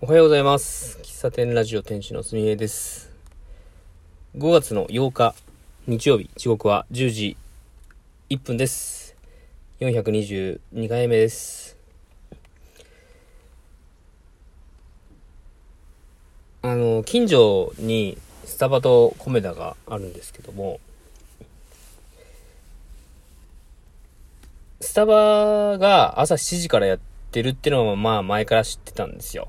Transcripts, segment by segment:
おはようございます。喫茶店ラジオ店主のすみえです。5月の8日、日曜日、時刻は10時1分です。422回目です。あの、近所にスタバとコメダがあるんですけども、スタバが朝7時からやってるっていうのはまあ前から知ってたんですよ。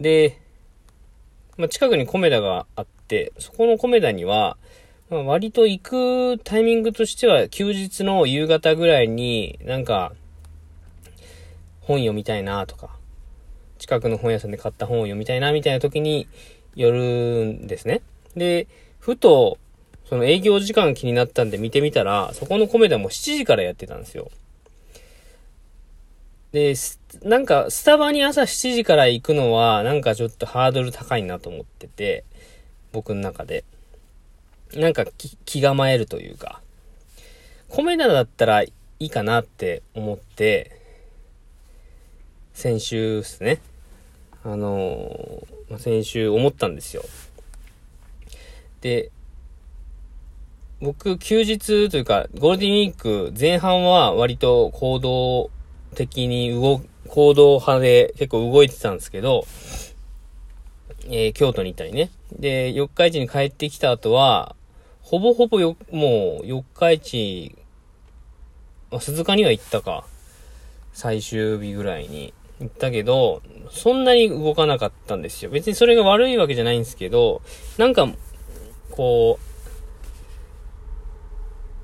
で、まあ、近くにコメダがあって、そこのコメダには、まあ、割と行くタイミングとしては休日の夕方ぐらいになんか本読みたいなとか、近くの本屋さんで買った本を読みたいなみたいな時に寄るんですね。で、ふとその営業時間気になったんで見てみたら、そこのコメダも7時からやってたんですよ。で、なんか、スタバに朝7時から行くのは、なんかちょっとハードル高いなと思ってて、僕の中で。なんか気、構えるというか、コメダだったらいいかなって思って、先週ですね。あのー、先週思ったんですよ。で、僕、休日というか、ゴールデンウィーク前半は割と行動的に動、行動派で結構動いてたんですけど、えー、京都に行ったりね。で、四日市に帰ってきた後は、ほぼほぼよ、もう、四日市、ま、鈴鹿には行ったか。最終日ぐらいに行ったけど、そんなに動かなかったんですよ。別にそれが悪いわけじゃないんですけど、なんか、こ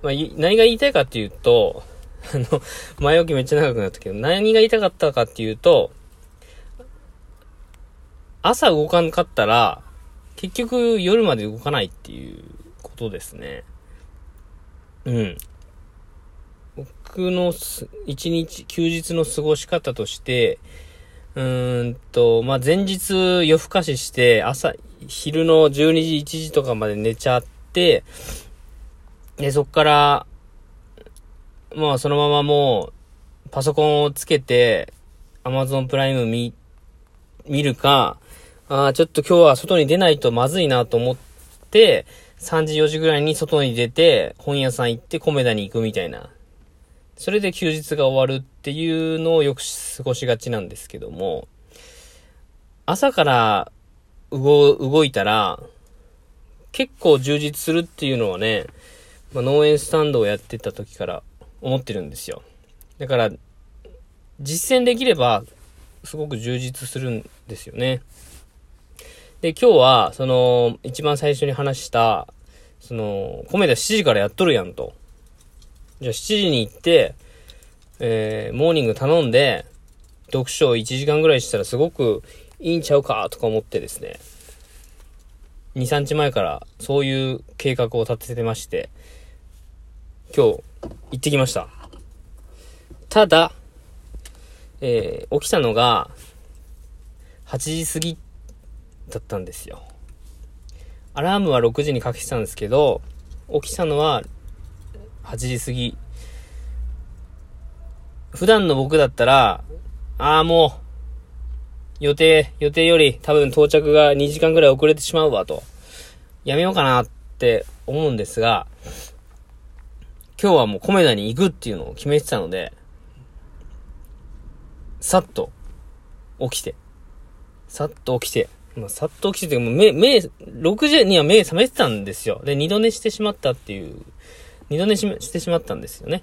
う、まあ、何が言いたいかっていうと、あの、前置きめっちゃ長くなったけど、何が言いたかったかっていうと、朝動かんかったら、結局夜まで動かないっていうことですね。うん。僕の一日、休日の過ごし方として、うーんと、まあ、前日夜更かしして、朝、昼の12時、1時とかまで寝ちゃって、で、そっから、まあそのままもう、パソコンをつけて、Amazon プライム見、見るか、ああ、ちょっと今日は外に出ないとまずいなと思って、3時4時ぐらいに外に出て、本屋さん行ってコメダに行くみたいな。それで休日が終わるっていうのをよく過ごしがちなんですけども、朝から動、動いたら、結構充実するっていうのはね、まあ、農園スタンドをやってた時から思ってるんですよ。だから、実践できれば、すごく充実するんですよね。で、今日は、その、一番最初に話した、その、コメダ7時からやっとるやんと。じゃあ7時に行って、えー、モーニング頼んで、読書を1時間ぐらいしたらすごくいいんちゃうかとか思ってですね。2、3日前からそういう計画を立ててまして、今日行ってきました。ただ、えー、起きたのが8時過ぎだったんですよ。アラームは6時にかけてたんですけど、起きたのは8時過ぎ。普段の僕だったら、ああもう、予定、予定より多分到着が2時間ぐらい遅れてしまうわと、やめようかなって思うんですが、今日はもうコメダに行くっていうのを決めてたので、さっと起きて、さっと起きて、まあ、さっと起きてて、もう目、目、6時には目覚めてたんですよ。で、二度寝してしまったっていう、二度寝ししてしまったんですよね。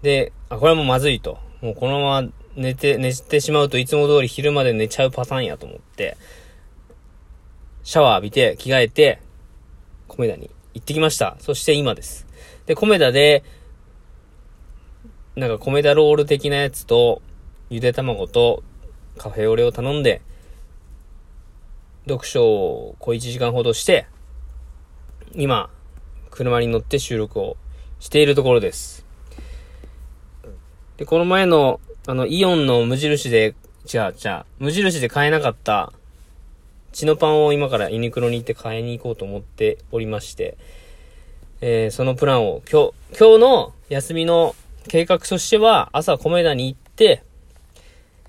で、あ、これはもうまずいと。もうこのまま寝て、寝てしまうといつも通り昼まで寝ちゃうパターンやと思って、シャワー浴びて、着替えて、コメダに行ってきました。そして今です。で、コメダで、なんかコメダロール的なやつと、ゆで卵とカフェオレを頼んで、読書を小1時間ほどして、今、車に乗って収録をしているところです。で、この前の、あの、イオンの無印で、違う、違う、無印で買えなかった、血のパンを今からユニクロに行って買いに行こうと思っておりまして、えー、そのプランを今日、今日の休みの計画としては、朝コメダに行って、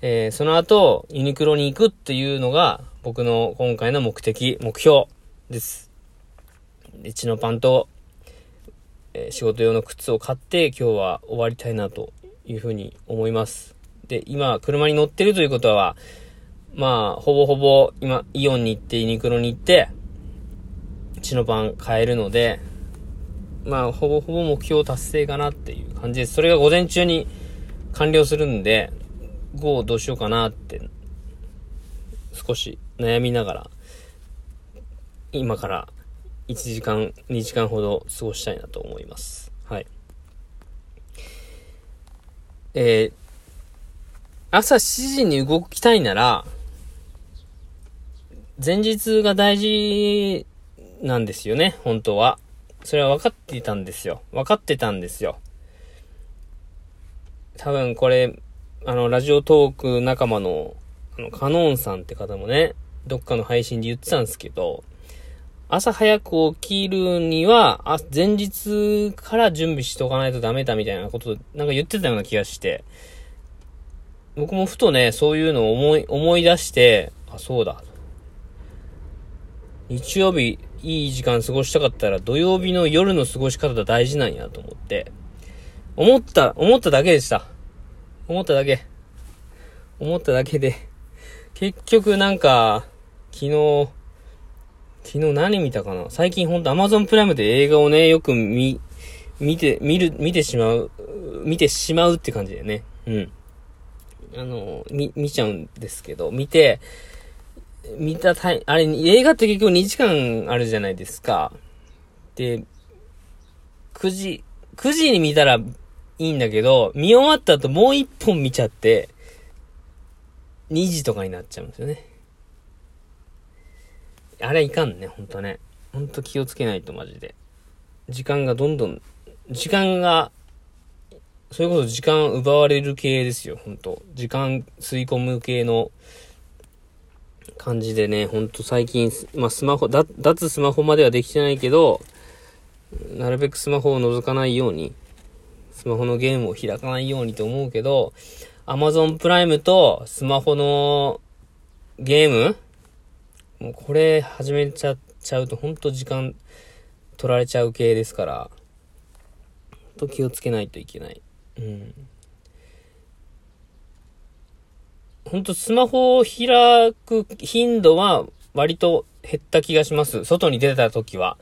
えー、その後、ユニクロに行くっていうのが、僕の今回の目的、目標です。で、チノパンと、えー、仕事用の靴を買って今日は終わりたいなというふうに思います。で、今、車に乗ってるということは、まあ、ほぼほぼ、今、イオンに行って、ユニクロに行って、チノパン買えるので、まあ、ほぼほぼ目標達成かなっていう感じです。それが午前中に完了するんで、午後どうしようかなって、少し悩みながら、今から1時間、2時間ほど過ごしたいなと思います。はい。えー、朝7時に動きたいなら、前日が大事なんですよね、本当は。それは分かっていたんですよ。分かってたんですよ。多分これ、あの、ラジオトーク仲間の、あの、カノンさんって方もね、どっかの配信で言ってたんですけど、朝早く起きるには、あ、前日から準備しておかないとダメだみたいなこと、なんか言ってたような気がして、僕もふとね、そういうのを思い、思い出して、あ、そうだ。日曜日、いい時間過ごしたかったら、土曜日の夜の過ごし方大事なんやと思って、思った、思っただけでした。思っただけ。思っただけで。結局なんか、昨日、昨日何見たかな？最近ほんと Amazon プライムで映画をね、よく見、見て、見る、見てしまう、見てしまうって感じでね。うん。あの、見、見ちゃうんですけど、見て、見たタイ、あれ、映画って結局2時間あるじゃないですか。で、9時、9時に見たらいいんだけど、見終わった後もう1本見ちゃって、2時とかになっちゃうんですよね。あれいかんね、ほんとね。ほんと気をつけないとマジで。時間がどんどん、時間がそれこそ時間奪われる系ですよ、ほんと。時間吸い込む系の感じでね、ほんと最近、まあ、スマホ、脱スマホまではできてないけど、なるべくスマホを覗かないように、スマホのゲームを開かないようにと思うけど、Amazon プライムとスマホのゲームもうこれ始めちゃちゃうとほんと時間取られちゃう系ですから、と気をつけないといけない。うん。ほんとスマホを開く頻度は割と減った気がします。外に出た時は。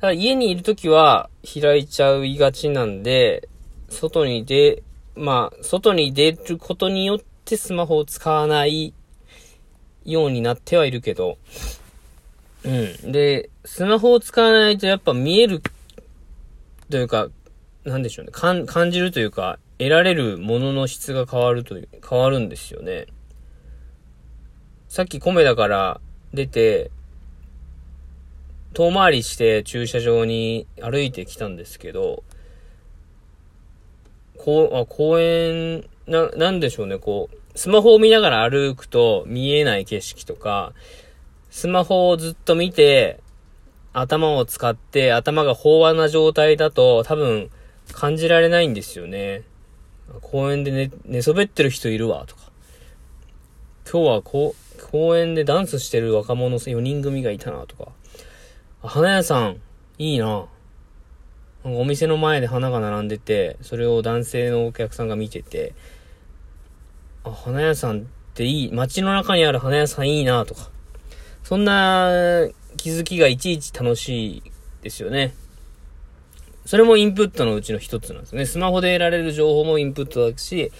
ただ家にいる時は開いちゃいがちなんで、外に出、まあ、外に出ることによってスマホを使わないようになってはいるけど、うん。で、スマホを使わないとやっぱ見えるというか、なんでしょうね。感じるというか、得られるものの質が変わるという、変わるんですよね。さっき米だから出て、遠回りして駐車場に歩いてきたんですけど、こう、あ、公園、な、なんでしょうね、こう、スマホを見ながら歩くと見えない景色とか、スマホをずっと見て、頭を使って頭が飽和な状態だと多分感じられないんですよね。公園で寝、寝そべってる人いるわ、とか。今日はこう、公園でダンスしてる若者4人組がいたな、とか。花屋さん、いいな。お店の前で花が並んでて、それを男性のお客さんが見てて、あ、花屋さんっていい、街の中にある花屋さんいいな、とか。そんな気づきがいちいち楽しいですよね。それもインプットのうちの一つなんですね。スマホで得られる情報もインプットだし、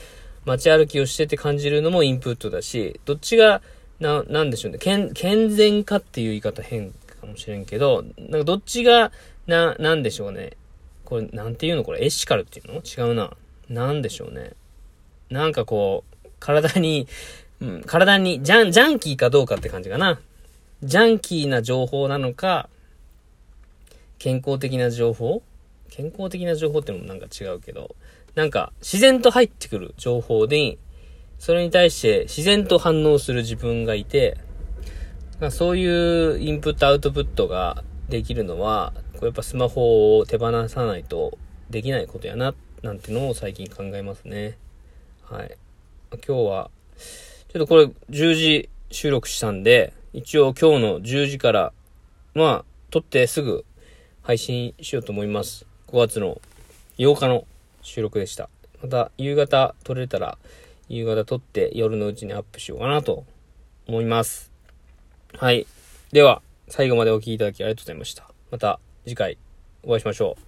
街歩きをしてて感じるのもインプットだし、どっちが、な、なんでしょうね。健、健全かっていう言い方変かもしれんけど、なんかどっちが、な、なんでしょうね。これ、なんていうのこれ、エシカルっていうの？違うな。なんでしょうね。なんかこう、体に、うん、体に、ジャン、ジャンキーかどうかって感じかな。ジャンキーな情報なのか、健康的な情報？健康的な情報ってのもなんか違うけど、なんか自然と入ってくる情報で、それに対して自然と反応する自分がいて、そういうインプットアウトプットができるのは、こうやっぱスマホを手放さないとできないことやな、なんてのを最近考えますね。はい。今日はちょっとこれ10時収録したんで、一応今日の10時から、まあ、撮ってすぐ配信しようと思います。5月の8日の収録でした。また夕方撮れたら、夕方撮って夜のうちにアップしようかなと思います。はい。では、最後までお聴きいただきありがとうございました。また次回お会いしましょう。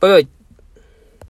バイバイ